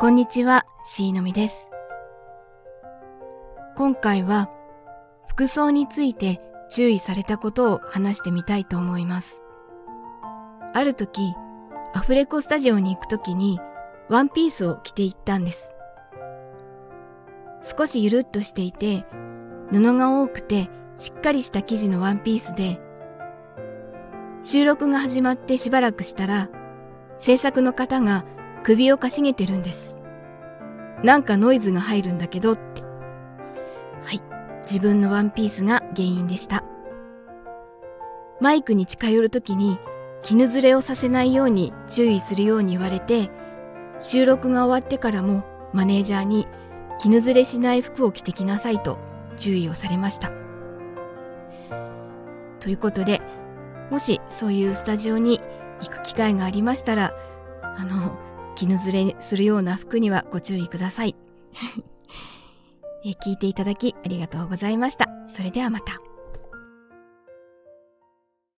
こんにちは、しーのみです。今回は、服装について注意されたことを話してみたいと思います。ある時、アフレコスタジオに行く時に、ワンピースを着て行ったんです。少しゆるっとしていて、布が多くてしっかりした生地のワンピースで、収録が始まってしばらくしたら、制作の方が首をかしげてるんです。なんかノイズが入るんだけどって。はい。自分のワンピースが原因でした。マイクに近寄るときに絹ずれをさせないように注意するように言われて、収録が終わってからもマネージャーに絹ずれしない服を着てきなさいと注意をされました。ということで、もしそういうスタジオに行く機会がありましたら、あの、絹ずれするような服にはご注意ください。え聞いていただきありがとうございました。それではまた。